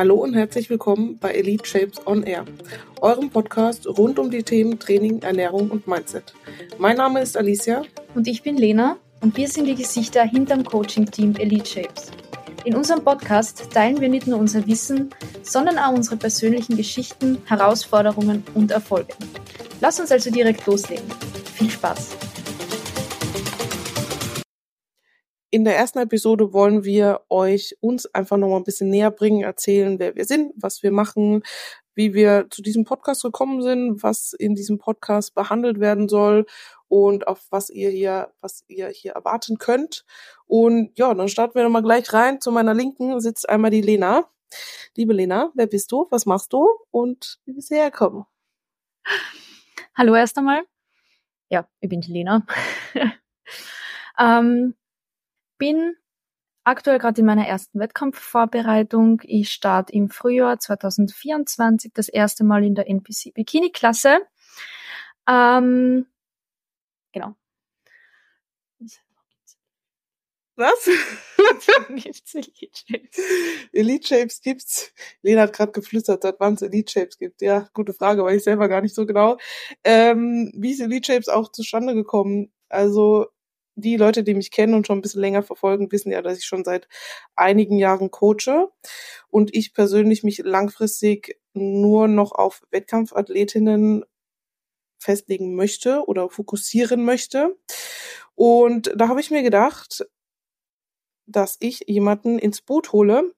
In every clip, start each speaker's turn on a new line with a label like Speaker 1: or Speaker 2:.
Speaker 1: Hallo und herzlich willkommen bei Elite Shapes on Air, eurem Podcast rund um die Themen Training, Ernährung und Mindset. Mein Name ist Alicia.
Speaker 2: Und ich bin Lena und wir sind die Gesichter hinterm Coaching-Team Elite Shapes. In unserem Podcast teilen wir nicht nur unser Wissen, sondern auch unsere persönlichen Geschichten, Herausforderungen und Erfolge. Lass uns also direkt loslegen. Viel Spaß!
Speaker 1: In der ersten Episode wollen wir euch uns einfach noch mal ein bisschen näher bringen, erzählen, wer wir sind, was wir machen, wie wir zu diesem Podcast gekommen sind, was in diesem Podcast behandelt werden soll und auf was ihr hier, was ihr hier erwarten könnt. Und ja, dann starten wir nochmal gleich rein. Zu meiner Linken sitzt einmal die Lena. Liebe Lena, wer bist du? Was machst du? Und wie bist du hergekommen?
Speaker 2: Hallo erst einmal. Ja, ich bin die Lena. ähm, bin aktuell gerade in meiner ersten Wettkampfvorbereitung. Ich starte im Frühjahr 2024 das erste Mal in der NPC Bikini Klasse. Ähm, genau.
Speaker 1: Was? Elite Shapes gibt's. Lena hat gerade geflüstert, wann es Elite Shapes gibt. Ja, gute Frage, weil ich selber gar nicht so genau. Ähm, wie ist Elite Shapes auch zustande gekommen? Also die Leute, die mich kennen und schon ein bisschen länger verfolgen, wissen ja, dass ich schon seit einigen Jahren coache und ich persönlich mich langfristig nur noch auf Wettkampfathletinnen festlegen möchte oder fokussieren möchte. Und da habe ich mir gedacht, dass ich jemanden ins Boot hole,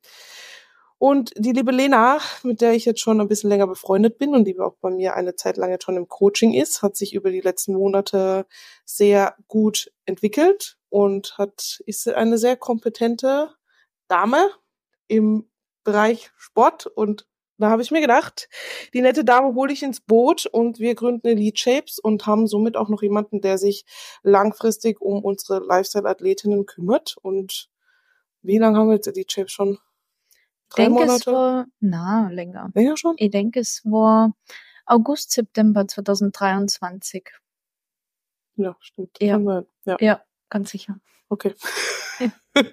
Speaker 1: und die liebe Lena, mit der ich jetzt schon ein bisschen länger befreundet bin und die auch bei mir eine Zeit lang jetzt schon im Coaching ist, hat sich über die letzten Monate sehr gut entwickelt und hat, ist eine sehr kompetente Dame im Bereich Sport und da habe ich mir gedacht, die nette Dame hole ich ins Boot und wir gründen Elite Shapes und haben somit auch noch jemanden, der sich langfristig um unsere Lifestyle-Athletinnen kümmert. Und wie lange haben wir jetzt Elite Shapes schon?
Speaker 2: Drei denke, Monate? Es war, na, länger.
Speaker 1: Länger schon?
Speaker 2: Ich denke, es war August, September 2023.
Speaker 1: Ja, stimmt.
Speaker 2: Ja, ja. ja ganz sicher.
Speaker 1: Okay.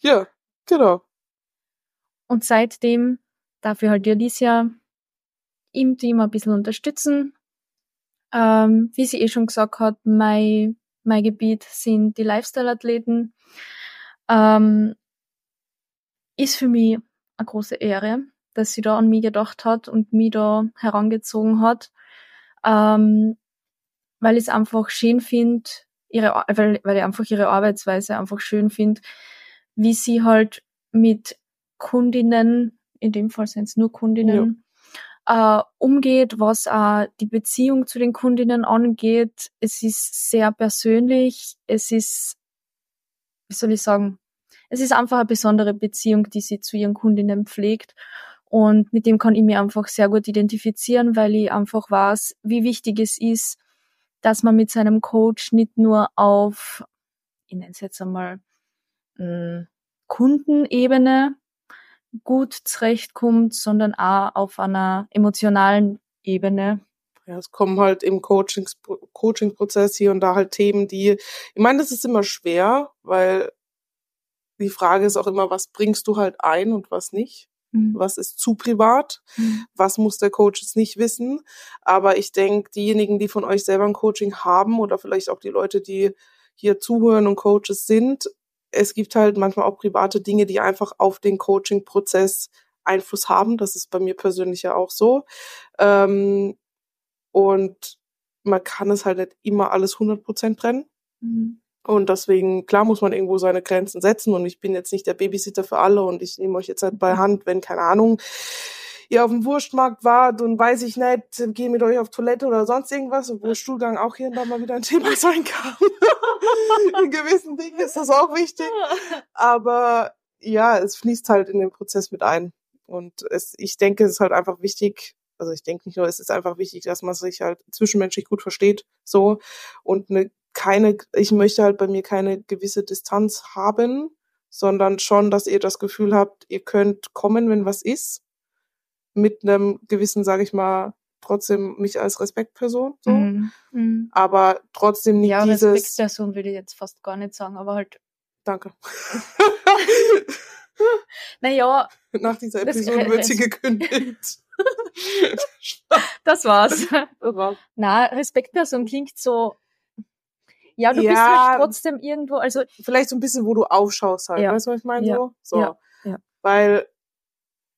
Speaker 1: ja, genau.
Speaker 2: Und seitdem darf ich halt die Alicia im Team ein bisschen unterstützen. Ähm, wie sie eh schon gesagt hat, mein, mein Gebiet sind die Lifestyle-Athleten. Ähm, ist für mich eine große Ehre, dass sie da an mich gedacht hat und mich da herangezogen hat, ähm, weil ich es einfach schön finde, ihre, weil, weil ich einfach ihre Arbeitsweise einfach schön finde, wie sie halt mit Kundinnen, in dem Fall sind es nur Kundinnen, ja. äh, umgeht, was äh, die Beziehung zu den Kundinnen angeht. Es ist sehr persönlich, es ist, wie soll ich sagen, es ist einfach eine besondere Beziehung, die sie zu ihren Kundinnen pflegt. Und mit dem kann ich mich einfach sehr gut identifizieren, weil ich einfach weiß, wie wichtig es ist, dass man mit seinem Coach nicht nur auf, ich nenne es jetzt einmal, hm, Kundenebene gut zurechtkommt, sondern auch auf einer emotionalen Ebene.
Speaker 1: Ja, es kommen halt im Coaching-Prozess hier und da halt Themen, die, ich meine, das ist immer schwer, weil die Frage ist auch immer, was bringst du halt ein und was nicht? Mhm. Was ist zu privat? Mhm. Was muss der Coach jetzt nicht wissen? Aber ich denke, diejenigen, die von euch selber ein Coaching haben oder vielleicht auch die Leute, die hier zuhören und Coaches sind, es gibt halt manchmal auch private Dinge, die einfach auf den Coaching-Prozess Einfluss haben. Das ist bei mir persönlich ja auch so. Ähm, und man kann es halt nicht immer alles 100% trennen. Mhm. Und deswegen, klar muss man irgendwo seine Grenzen setzen und ich bin jetzt nicht der Babysitter für alle und ich nehme euch jetzt halt bei Hand, wenn, keine Ahnung, ihr auf dem Wurstmarkt wart und weiß ich nicht, gehe mit euch auf Toilette oder sonst irgendwas, obwohl Stuhlgang auch hier und da mal wieder ein Thema sein kann. in gewissen Dingen ist das auch wichtig. Aber ja, es fließt halt in den Prozess mit ein. Und es, ich denke, es ist halt einfach wichtig, also ich denke nicht nur, es ist einfach wichtig, dass man sich halt zwischenmenschlich gut versteht, so, und eine keine, ich möchte halt bei mir keine gewisse Distanz haben, sondern schon, dass ihr das Gefühl habt, ihr könnt kommen, wenn was ist, mit einem gewissen, sage ich mal, trotzdem mich als Respektperson, so, mm, mm. aber trotzdem nicht ja, dieses.
Speaker 2: Respektperson würde ich jetzt fast gar nicht sagen, aber halt.
Speaker 1: Danke.
Speaker 2: Naja.
Speaker 1: Nach dieser Episode wird sie gekündigt.
Speaker 2: das war's. Na, Respektperson klingt so. Ja, du ja, bist halt trotzdem irgendwo, also.
Speaker 1: Vielleicht so ein bisschen, wo du aufschaust halt. Ja. Weißt du, was ich meine? Ja. So. so. Ja. ja. Weil,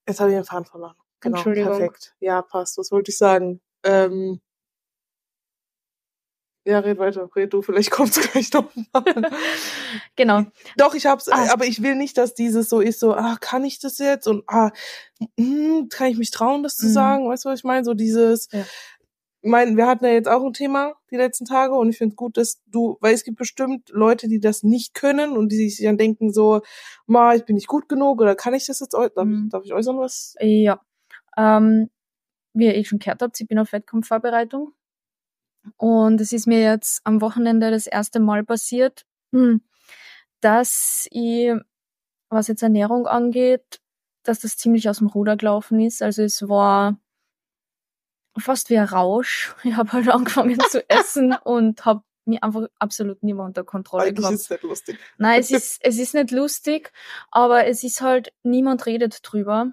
Speaker 1: jetzt habe ich den Faden verloren. Genau, perfekt. Ja, passt. Was wollte ich sagen? Ähm, ja, red weiter, red du, vielleicht kommt's gleich noch mal.
Speaker 2: genau.
Speaker 1: Doch, ich hab's, ah. aber ich will nicht, dass dieses so ist, so, ah, kann ich das jetzt? Und ah, hm, kann ich mich trauen, das zu mhm. sagen? Weißt du, was ich meine? So dieses, ja. Ich meine, wir hatten ja jetzt auch ein Thema die letzten Tage und ich finde gut, dass du, weil es gibt bestimmt Leute, die das nicht können und die sich dann denken so, ma, ich bin nicht gut genug oder kann ich das jetzt, darf, mhm. darf ich äußern was?
Speaker 2: Ja. Ähm, wie ihr eh schon gehört habt, ich bin auf Wettkampfvorbereitung und es ist mir jetzt am Wochenende das erste Mal passiert, hm, dass ich, was jetzt Ernährung angeht, dass das ziemlich aus dem Ruder gelaufen ist. Also es war fast wie ein Rausch. Ich habe halt angefangen zu essen und habe mich einfach absolut mehr unter Kontrolle
Speaker 1: Eigentlich gehabt. ist es nicht lustig.
Speaker 2: Nein, es ist, es ist nicht lustig, aber es ist halt, niemand redet drüber.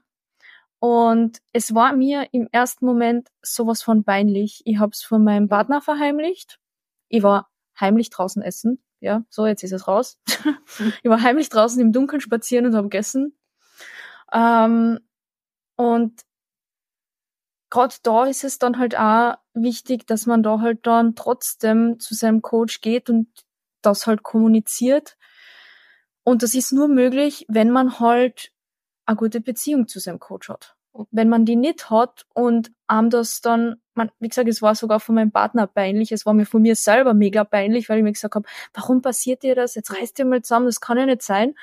Speaker 2: Und es war mir im ersten Moment sowas von peinlich. Ich habe es von meinem Partner verheimlicht. Ich war heimlich draußen essen. Ja, so, jetzt ist es raus. ich war heimlich draußen im Dunkeln spazieren und habe gegessen. Ähm, und gerade da ist es dann halt auch wichtig, dass man da halt dann trotzdem zu seinem Coach geht und das halt kommuniziert. Und das ist nur möglich, wenn man halt eine gute Beziehung zu seinem Coach hat. Wenn man die nicht hat und einem das dann, man, wie gesagt, es war sogar von meinem Partner peinlich, es war mir von mir selber mega peinlich, weil ich mir gesagt habe, warum passiert dir das? Jetzt reißt dir mal zusammen, das kann ja nicht sein.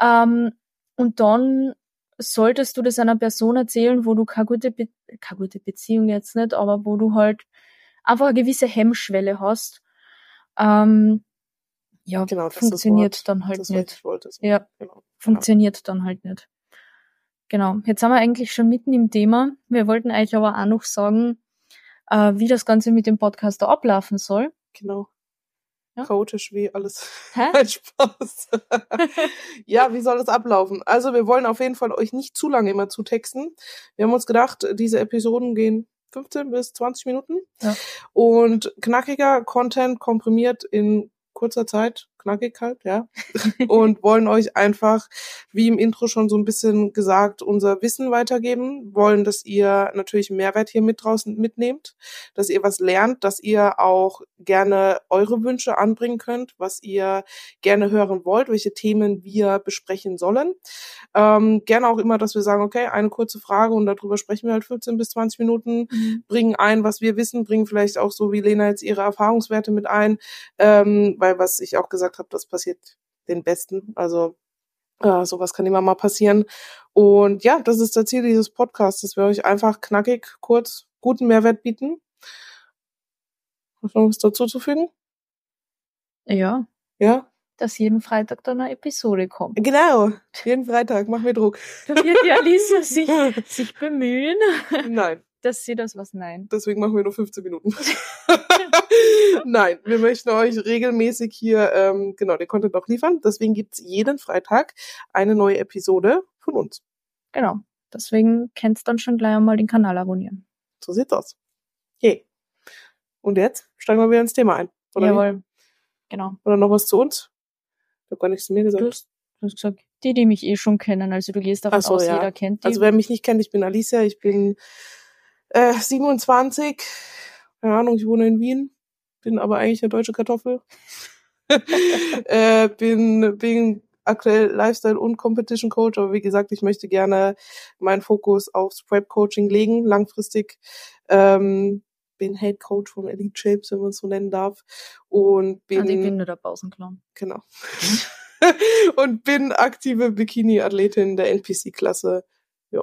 Speaker 2: Ähm, und dann solltest du das einer Person erzählen, wo du keine gute, Be keine gute Beziehung jetzt nicht, aber wo du halt einfach eine gewisse Hemmschwelle hast. Ähm, ja, genau, funktioniert dann halt nicht. Ja, genau. funktioniert dann halt nicht. Genau. Jetzt sind wir eigentlich schon mitten im Thema. Wir wollten eigentlich aber auch noch sagen, äh, wie das Ganze mit dem Podcast da ablaufen soll.
Speaker 1: Genau. Ja? Chaotisch wie alles. Hä? Ein Spaß. ja, wie soll das ablaufen? Also wir wollen auf jeden Fall euch nicht zu lange immer zutexten. Wir haben uns gedacht, diese Episoden gehen 15 bis 20 Minuten. Ja. Und knackiger Content komprimiert in kurzer Zeit knackig halt, ja. und wollen euch einfach, wie im Intro schon so ein bisschen gesagt, unser Wissen weitergeben, wollen, dass ihr natürlich Mehrwert hier mit draußen mitnehmt, dass ihr was lernt, dass ihr auch gerne eure Wünsche anbringen könnt, was ihr gerne hören wollt, welche Themen wir besprechen sollen. Ähm, gerne auch immer, dass wir sagen, okay, eine kurze Frage und darüber sprechen wir halt 15 bis 20 Minuten, mhm. bringen ein, was wir wissen, bringen vielleicht auch so wie Lena jetzt ihre Erfahrungswerte mit ein, ähm, weil was ich auch gesagt gesagt habe, das passiert den Besten. Also äh, sowas kann immer mal passieren. Und ja, das ist das Ziel dieses Podcasts, dass wir euch einfach knackig, kurz, guten Mehrwert bieten. Hast du noch was dazu zu fügen?
Speaker 2: Ja.
Speaker 1: Ja?
Speaker 2: Dass jeden Freitag dann eine Episode kommt.
Speaker 1: Genau, jeden Freitag, mach mir Druck.
Speaker 2: Da wird die Alice sich, sich bemühen.
Speaker 1: Nein.
Speaker 2: Dass sie das was nein.
Speaker 1: Deswegen machen wir nur 15 Minuten. Nein, wir möchten euch regelmäßig hier ähm, genau den Content noch liefern. Deswegen gibt's jeden Freitag eine neue Episode von uns.
Speaker 2: Genau. Deswegen kennst dann schon gleich einmal den Kanal abonnieren.
Speaker 1: So sieht's aus. Okay. Und jetzt steigen wir wieder ins Thema ein.
Speaker 2: Oder Jawohl. Wie? Genau.
Speaker 1: Oder noch was zu uns? Ich habe gar nichts zu mir gesagt.
Speaker 2: Du hast, du hast gesagt, die, die mich eh schon kennen. Also du gehst davon so, aus, ja. jeder kennt die.
Speaker 1: Also wer mich nicht kennt, ich bin Alicia, ich bin äh, 27. Keine Ahnung, ich wohne in Wien bin aber eigentlich eine deutsche Kartoffel. äh, bin, bin aktuell Lifestyle und Competition Coach, aber wie gesagt, ich möchte gerne meinen Fokus aufs Prep Coaching legen, langfristig. Ähm, bin Head Coach von Elite Shapes, wenn man es so nennen darf. Und bin.
Speaker 2: Also ich bin nur der Pausenclown.
Speaker 1: Genau. und bin aktive Bikini-Athletin der NPC-Klasse. Ja.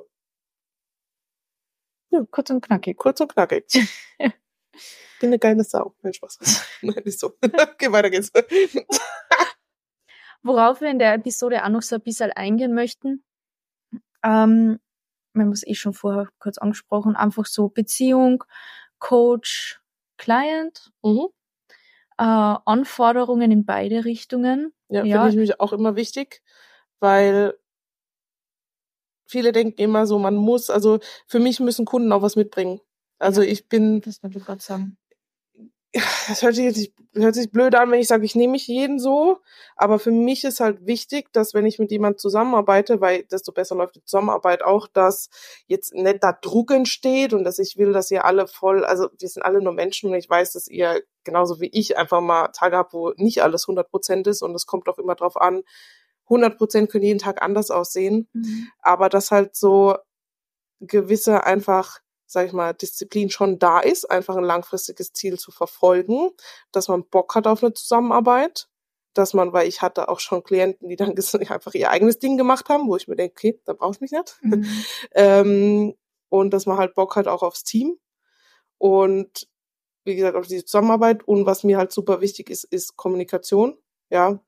Speaker 2: ja. Kurz und knackig.
Speaker 1: Kurz und knackig. bin eine geile Sau. Nein, Spaß. Nein, nicht so. okay, weiter geht's.
Speaker 2: Worauf wir in der Episode auch noch so ein bisschen eingehen möchten, ähm, wir haben es eh schon vorher kurz angesprochen, einfach so Beziehung, Coach, Client, mhm. äh, Anforderungen in beide Richtungen.
Speaker 1: Ja, ja. finde ich mich auch immer wichtig, weil viele denken immer so, man muss, also für mich müssen Kunden auch was mitbringen. Also ich bin.
Speaker 2: Das wollte ich gerade sagen.
Speaker 1: Das hört sich jetzt hört sich blöd an, wenn ich sage, ich nehme mich jeden so. Aber für mich ist halt wichtig, dass wenn ich mit jemand zusammenarbeite, weil desto besser läuft die Zusammenarbeit auch, dass jetzt nicht da Druck entsteht und dass ich will, dass ihr alle voll, also wir sind alle nur Menschen und ich weiß, dass ihr genauso wie ich einfach mal Tage habt, wo nicht alles 100 Prozent ist und es kommt auch immer drauf an, 100 Prozent können jeden Tag anders aussehen. Mhm. Aber dass halt so gewisse einfach sag ich mal, Disziplin schon da ist, einfach ein langfristiges Ziel zu verfolgen, dass man Bock hat auf eine Zusammenarbeit, dass man, weil ich hatte auch schon Klienten, die dann einfach ihr eigenes Ding gemacht haben, wo ich mir denke, okay, da brauchst du mich nicht. Mhm. ähm, und dass man halt Bock hat auch aufs Team und wie gesagt auf die Zusammenarbeit und was mir halt super wichtig ist, ist Kommunikation, ja,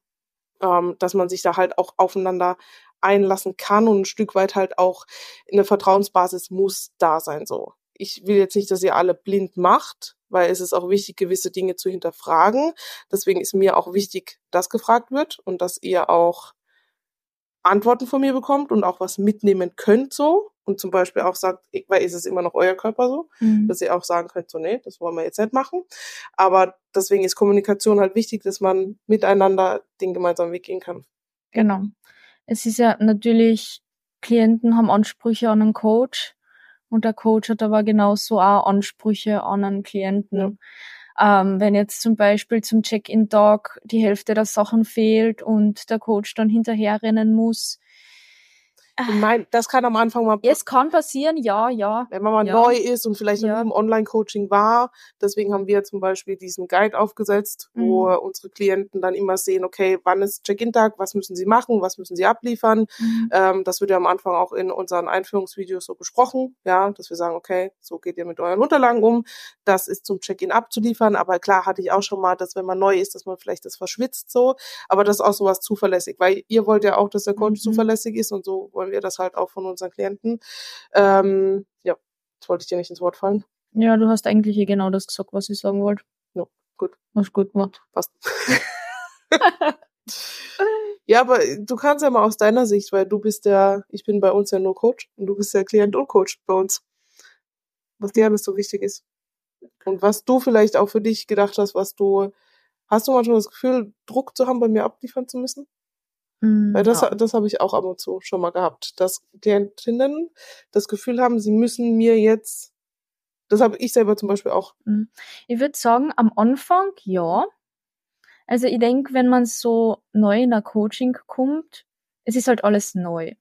Speaker 1: ähm, dass man sich da halt auch aufeinander einlassen kann und ein Stück weit halt auch eine Vertrauensbasis muss da sein so. Ich will jetzt nicht, dass ihr alle blind macht, weil es ist auch wichtig, gewisse Dinge zu hinterfragen. Deswegen ist mir auch wichtig, dass gefragt wird und dass ihr auch Antworten von mir bekommt und auch was mitnehmen könnt so und zum Beispiel auch sagt, weil ist es immer noch euer Körper so, mhm. dass ihr auch sagen könnt, so nee, das wollen wir jetzt nicht machen. Aber deswegen ist Kommunikation halt wichtig, dass man miteinander den gemeinsamen Weg gehen kann.
Speaker 2: Genau. Es ist ja natürlich, Klienten haben Ansprüche an einen Coach und der Coach hat aber genauso auch Ansprüche an einen Klienten. Ja. Ähm, wenn jetzt zum Beispiel zum Check-in-Tag die Hälfte der Sachen fehlt und der Coach dann hinterherrennen muss,
Speaker 1: ich meine, das kann am Anfang mal.
Speaker 2: Es kann passieren, ja, ja.
Speaker 1: Wenn man mal
Speaker 2: ja.
Speaker 1: neu ist und vielleicht ja. im Online-Coaching war. Deswegen haben wir zum Beispiel diesen Guide aufgesetzt, mhm. wo unsere Klienten dann immer sehen, okay, wann ist Check-in-Tag, was müssen sie machen, was müssen sie abliefern. Mhm. Ähm, das wird ja am Anfang auch in unseren Einführungsvideos so besprochen, ja, dass wir sagen, okay, so geht ihr mit euren Unterlagen um. Das ist zum Check-in abzuliefern. Aber klar hatte ich auch schon mal, dass wenn man neu ist, dass man vielleicht das verschwitzt so. Aber das ist auch sowas zuverlässig, weil ihr wollt ja auch, dass der Coach mhm. zuverlässig ist und so wollen wir das halt auch von unseren Klienten. Ähm, ja, jetzt wollte ich dir nicht ins Wort fallen.
Speaker 2: Ja, du hast eigentlich eh genau das gesagt, was ich sagen wollte.
Speaker 1: Ja, gut.
Speaker 2: Hast gut gemacht.
Speaker 1: Passt. ja, aber du kannst ja mal aus deiner Sicht, weil du bist ja, ich bin bei uns ja nur Coach und du bist ja Klient und Coach bei uns. Was dir alles so wichtig ist. Und was du vielleicht auch für dich gedacht hast, was du, hast du manchmal das Gefühl, Druck zu haben, bei mir abliefern zu müssen? Mhm, Weil das, ja. das habe ich auch ab und zu schon mal gehabt, dass Klientinnen das Gefühl haben, sie müssen mir jetzt, das habe ich selber zum Beispiel auch.
Speaker 2: Mhm. Ich würde sagen, am Anfang ja. Also ich denke, wenn man so neu in ein Coaching kommt, es ist halt alles neu.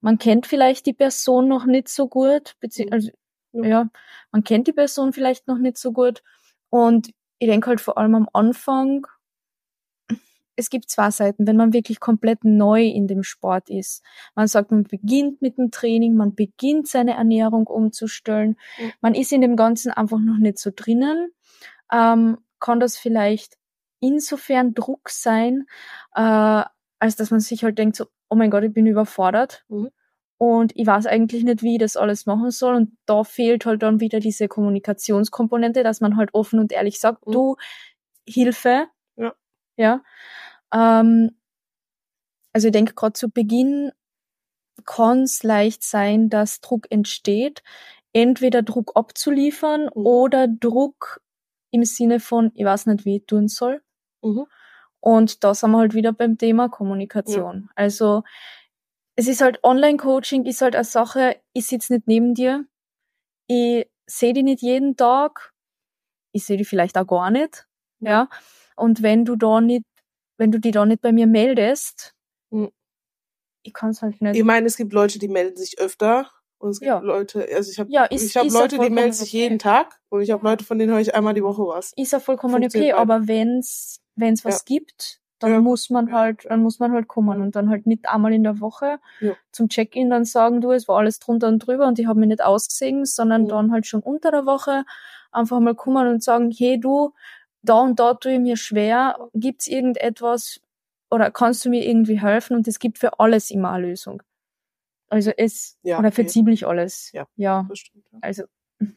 Speaker 2: Man kennt vielleicht die Person noch nicht so gut, mhm. also, ja. ja, man kennt die Person vielleicht noch nicht so gut. Und ich denke halt vor allem am Anfang es gibt zwei Seiten, wenn man wirklich komplett neu in dem Sport ist. Man sagt, man beginnt mit dem Training, man beginnt seine Ernährung umzustellen. Mhm. Man ist in dem Ganzen einfach noch nicht so drinnen. Ähm, kann das vielleicht insofern Druck sein, äh, als dass man sich halt denkt, so, oh mein Gott, ich bin überfordert. Mhm. Und ich weiß eigentlich nicht, wie ich das alles machen soll. Und da fehlt halt dann wieder diese Kommunikationskomponente, dass man halt offen und ehrlich sagt, mhm. du, Hilfe. Ja. Ähm, also ich denke, gerade zu Beginn kann es leicht sein, dass Druck entsteht. Entweder Druck abzuliefern mhm. oder Druck im Sinne von, ich weiß nicht, wie ich tun soll. Mhm. Und da sind wir halt wieder beim Thema Kommunikation. Ja. Also es ist halt Online-Coaching, ist halt eine Sache, ich sitze nicht neben dir, ich sehe die nicht jeden Tag, ich sehe die vielleicht auch gar nicht. Ja. ja. Und wenn du da nicht wenn du die da nicht bei mir meldest, hm. ich kann es halt nicht.
Speaker 1: Ich meine, es gibt Leute, die melden sich öfter. Und es gibt ja. Leute, also ich habe ja, ich hab Leute, die melden sich jeden Tag und ich habe Leute, von denen höre ich einmal die Woche was.
Speaker 2: Ist ja vollkommen okay, aber wenn's wenn's was ja. gibt, dann ja. muss man halt, dann muss man halt kommen und dann halt nicht einmal in der Woche zum Check-in dann sagen, du, es war alles drunter und drüber und ich habe mich nicht ausgesehen, sondern dann halt schon unter der Woche einfach mal kommen und sagen, hey du, da und da tue ich mir schwer, gibt's irgendetwas oder kannst du mir irgendwie helfen? Und es gibt für alles immer eine Lösung. Also es, ja, oder für okay. ziemlich alles. Ja, ja. Stimmt, ja. Also, hm.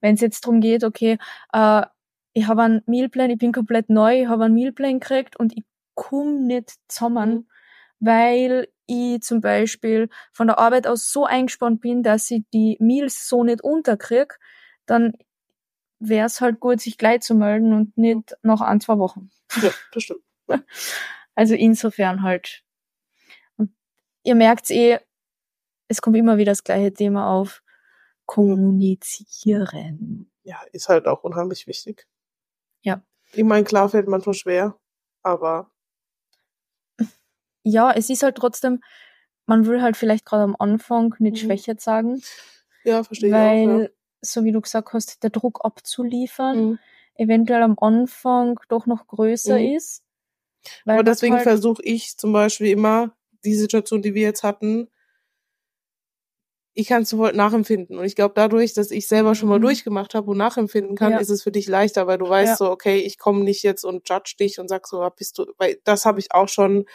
Speaker 2: wenn es jetzt darum geht, okay, äh, ich habe einen Mealplan, ich bin komplett neu, ich habe einen Mealplan gekriegt und ich komme nicht zusammen, mhm. weil ich zum Beispiel von der Arbeit aus so eingespannt bin, dass ich die Meals so nicht unterkrieg, dann wäre es halt gut, sich gleich zu melden und nicht nach ein, zwei Wochen.
Speaker 1: Ja, das stimmt.
Speaker 2: Also insofern halt. Und ihr merkt's eh, es kommt immer wieder das gleiche Thema auf. Kommunizieren.
Speaker 1: Ja, ist halt auch unheimlich wichtig.
Speaker 2: Ja.
Speaker 1: Ich meine, klar fällt manchmal schwer, aber
Speaker 2: Ja, es ist halt trotzdem, man will halt vielleicht gerade am Anfang nicht
Speaker 1: Mhm.
Speaker 2: Schwäche zeigen,
Speaker 1: ja, verstehe ich
Speaker 2: weil,
Speaker 1: auch. Ja.
Speaker 2: So wie du gesagt hast, der Druck abzuliefern
Speaker 1: Mhm.
Speaker 2: eventuell am Anfang doch noch größer
Speaker 1: Mhm.
Speaker 2: ist.
Speaker 1: Aber deswegen
Speaker 2: halt,
Speaker 1: versuche ich zum Beispiel immer die Situation, die wir jetzt hatten, ich kann es sofort nachempfinden. Und ich glaube, dadurch, dass ich selber schon mal
Speaker 2: Mhm.
Speaker 1: durchgemacht habe und nachempfinden kann,
Speaker 2: Ja.
Speaker 1: ist es für dich leichter, weil du weißt
Speaker 2: Ja.
Speaker 1: so, okay, ich komme nicht jetzt und judge dich und sag so, ah, bist du, weil das habe ich auch schon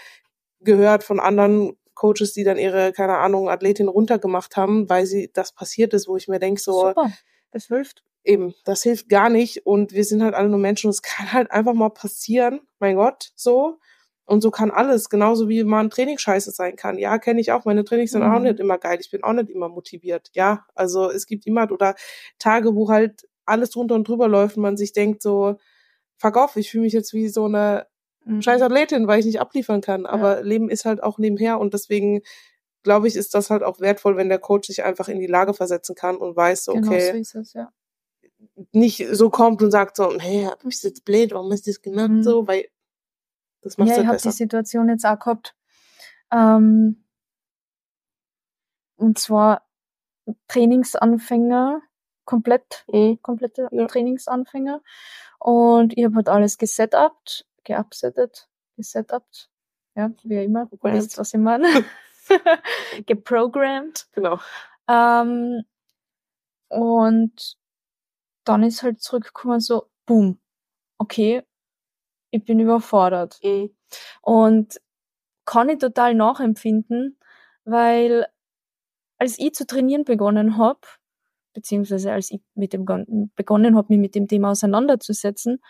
Speaker 1: gehört von anderen Coaches, die dann ihre, keine Ahnung, Athletin runtergemacht haben, weil sie das passiert ist, wo ich mir denke, so,
Speaker 2: super, das hilft.
Speaker 1: eben, das hilft gar nicht und wir sind halt alle nur Menschen und es kann halt einfach mal passieren, mein Gott, so. Und so kann alles, genauso wie mal ein Training scheiße sein kann. Ja, kenne ich auch. Meine Trainings sind auch
Speaker 2: Mhm.
Speaker 1: nicht immer geil. Ich bin auch nicht immer motiviert. Ja, also es gibt immer oder Tage, wo halt alles drunter und drüber läuft und man sich denkt so, fuck off, ich fühle mich jetzt wie so eine
Speaker 2: Mhm.
Speaker 1: scheiß Athletin, weil ich nicht abliefern kann. Aber Leben ist halt auch nebenher und deswegen glaube ich, ist das halt auch wertvoll, wenn der Coach sich einfach in die Lage versetzen kann und weiß
Speaker 2: Genau
Speaker 1: okay,
Speaker 2: so ist es, ja.
Speaker 1: nicht so kommt und sagt so, hey, bist du jetzt blöd, warum hast du das gemacht?
Speaker 2: Mhm.
Speaker 1: So, weil das macht
Speaker 2: Ja,
Speaker 1: halt
Speaker 2: ich habe die. Situation jetzt auch gehabt. Ähm, und zwar Trainingsanfänger, komplett,
Speaker 1: Mhm.
Speaker 2: komplette
Speaker 1: Ja.
Speaker 2: Trainingsanfänger. Und ich habe halt alles gesetupt, geupsettet, gesetupt, ja, wie auch immer,
Speaker 1: Programmed.
Speaker 2: wisst, was ich meine. Geprogrammt.
Speaker 1: Genau.
Speaker 2: Ähm, und dann ist halt zurückgekommen so, boom, okay, ich bin überfordert.
Speaker 1: Mhm.
Speaker 2: Und kann ich total nachempfinden, weil als ich zu trainieren begonnen habe, beziehungsweise als ich mit dem begonnen habe, mich mit dem Thema auseinanderzusetzen,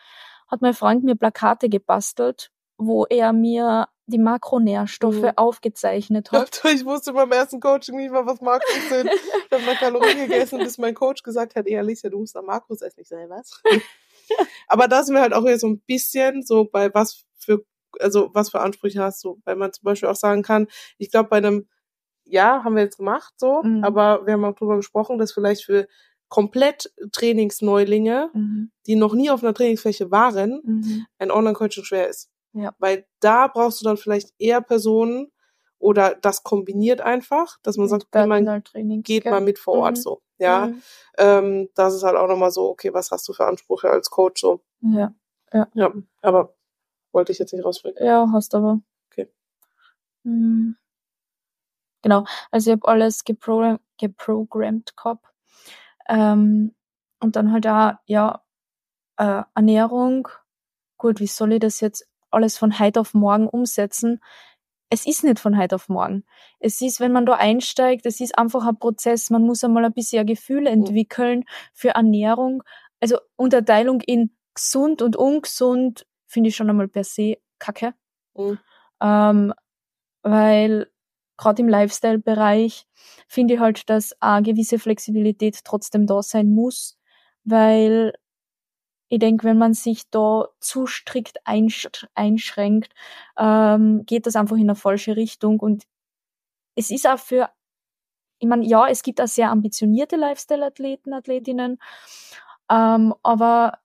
Speaker 2: hat mein Freund mir Plakate gebastelt, wo er mir die Makronährstoffe
Speaker 1: Mhm.
Speaker 2: aufgezeichnet hat.
Speaker 1: Ich wusste beim ersten Coaching nicht mal, was Makros sind. Ich habe mal Kalorien gegessen, bis mein Coach gesagt hat, ey Alicia, du musst am Makros essen. Ich sage, was? Aber da sind wir halt auch wieder so ein bisschen so bei was für, also was für Ansprüche hast du, weil man zum Beispiel auch sagen kann, ich glaube bei einem, ja, haben wir jetzt gemacht so,
Speaker 2: Mhm.
Speaker 1: aber wir haben auch drüber gesprochen, dass vielleicht für komplett Trainingsneulinge,
Speaker 2: Mhm.
Speaker 1: die noch nie auf einer Trainingsfläche waren,
Speaker 2: Mhm.
Speaker 1: ein Online-Coaching schwer ist.
Speaker 2: Ja.
Speaker 1: Weil da brauchst du dann vielleicht eher Personen oder das kombiniert einfach, dass man sagt, okay, man geht mal mit vor Ort
Speaker 2: Mhm.
Speaker 1: so. Ja,
Speaker 2: Mhm.
Speaker 1: ähm, das ist halt auch nochmal so, okay, was hast du für Ansprüche als Coach so.
Speaker 2: Ja.
Speaker 1: Ja, aber wollte ich jetzt nicht rausbringen.
Speaker 2: Ja, hast aber.
Speaker 1: Okay.
Speaker 2: Hm. Genau, also ich habe alles geprogram geprogrammt gehabt. Ähm, und dann halt auch, ja, äh, Ernährung. Gut, wie soll ich das jetzt alles von heute auf morgen umsetzen? Es ist nicht von heute auf morgen. Es ist, wenn man da einsteigt, es ist einfach ein Prozess. Man muss einmal ein bisschen ein Gefühl entwickeln für Ernährung. Also Unterteilung in gesund und ungesund finde ich schon einmal per se kacke.
Speaker 1: Mhm.
Speaker 2: Ähm, weil gerade im Lifestyle-Bereich finde ich halt, dass eine gewisse Flexibilität trotzdem da sein muss, weil ich denke, wenn man sich da zu strikt einsch- einschränkt, ähm, geht das einfach in eine falsche Richtung. Und es ist auch für, ich meine, ja, es gibt auch sehr ambitionierte Lifestyle-Athleten, Athletinnen, ähm, aber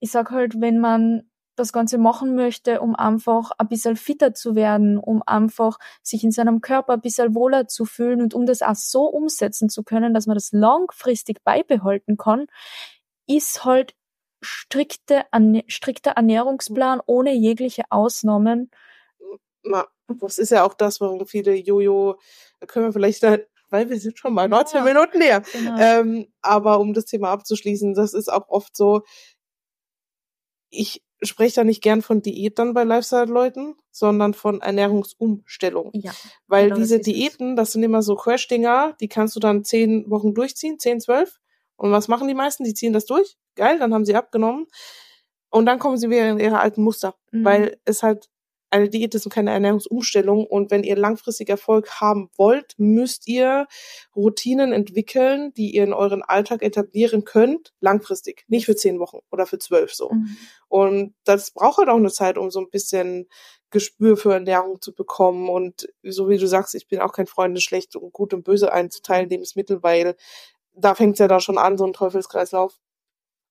Speaker 2: ich sag halt, wenn man das Ganze machen möchte, um einfach ein bisschen fitter zu werden, um einfach sich in seinem Körper ein bisschen wohler zu fühlen und um das auch so umsetzen zu können, dass man das langfristig beibehalten kann, ist halt strikte, strikter Ernährungsplan ohne jegliche Ausnahmen.
Speaker 1: Na, das ist ja auch das, warum viele Jojo, da können wir vielleicht, da, weil wir sind schon mal 19
Speaker 2: Ja.
Speaker 1: Minuten näher.
Speaker 2: Genau.
Speaker 1: Ähm, aber um das Thema abzuschließen, das ist auch oft so, ich spreche da nicht gern von Diät dann bei Lifestyle-Leuten, sondern von Ernährungsumstellung.
Speaker 2: ja.
Speaker 1: Weil
Speaker 2: Genau, das
Speaker 1: diese
Speaker 2: es.
Speaker 1: Diäten, das sind immer so Crash-Dinger, die kannst du dann zehn Wochen durchziehen, zehn, zwölf. Und was machen die meisten? Die ziehen das durch. Geil, dann haben sie abgenommen. Und dann kommen sie wieder in ihre alten Muster.
Speaker 2: Mhm.
Speaker 1: Weil es halt eine Diät ist und keine Ernährungsumstellung. Und wenn ihr langfristig Erfolg haben wollt, müsst ihr Routinen entwickeln, die ihr in euren Alltag etablieren könnt, langfristig. Nicht für zehn Wochen oder für zwölf so. Mhm. Und das braucht halt auch eine Zeit, um so ein bisschen Gespür für Ernährung zu bekommen. Und so wie du sagst, ich bin auch kein Freund, schlecht und gut und böse einzuteilen, Lebensmittel, weil da fängt es ja da schon an, so ein Teufelskreislauf.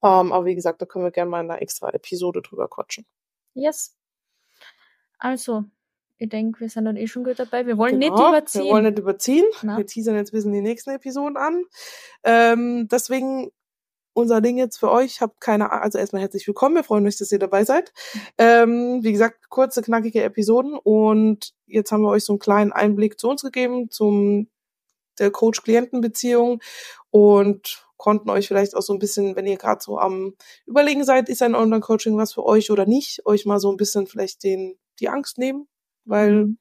Speaker 1: Um, ähm, aber wie gesagt, da können wir gerne mal in einer extra Episode drüber quatschen.
Speaker 2: Yes. Also, ich denke, wir sind dann eh schon gut dabei. Wir wollen genau, nicht überziehen.
Speaker 1: Wir wollen nicht überziehen. Na. Wir teasern jetzt ein bisschen die nächsten Episoden an. Ähm, deswegen unser Ding jetzt für euch. Habt keine, also erstmal herzlich willkommen. Wir freuen uns, dass ihr dabei seid. Ähm, wie gesagt, kurze, knackige Episoden und jetzt haben wir euch so einen kleinen Einblick zu uns gegeben, zum der Coach-Klienten-Beziehung und konnten euch vielleicht auch so ein bisschen, wenn ihr gerade so am Überlegen seid, ist ein Online-Coaching was für euch oder nicht, euch mal so ein bisschen vielleicht den die Angst nehmen, weil mhm.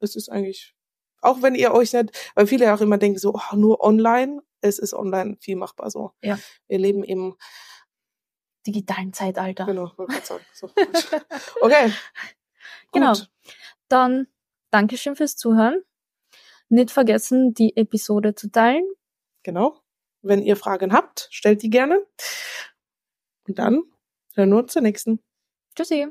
Speaker 1: es ist eigentlich auch wenn ihr euch nicht, weil viele ja auch immer denken so, oh, nur online, es ist online viel machbar so.
Speaker 2: Ja.
Speaker 1: Wir leben im
Speaker 2: digitalen Zeitalter.
Speaker 1: Genau, wollte sagen. So, okay.
Speaker 2: Genau. Dann Dankeschön fürs Zuhören. Nicht vergessen, die Episode zu teilen.
Speaker 1: Genau. Wenn ihr Fragen habt, stellt die gerne. Und dann hören wir uns zur nächsten.
Speaker 2: Tschüssi.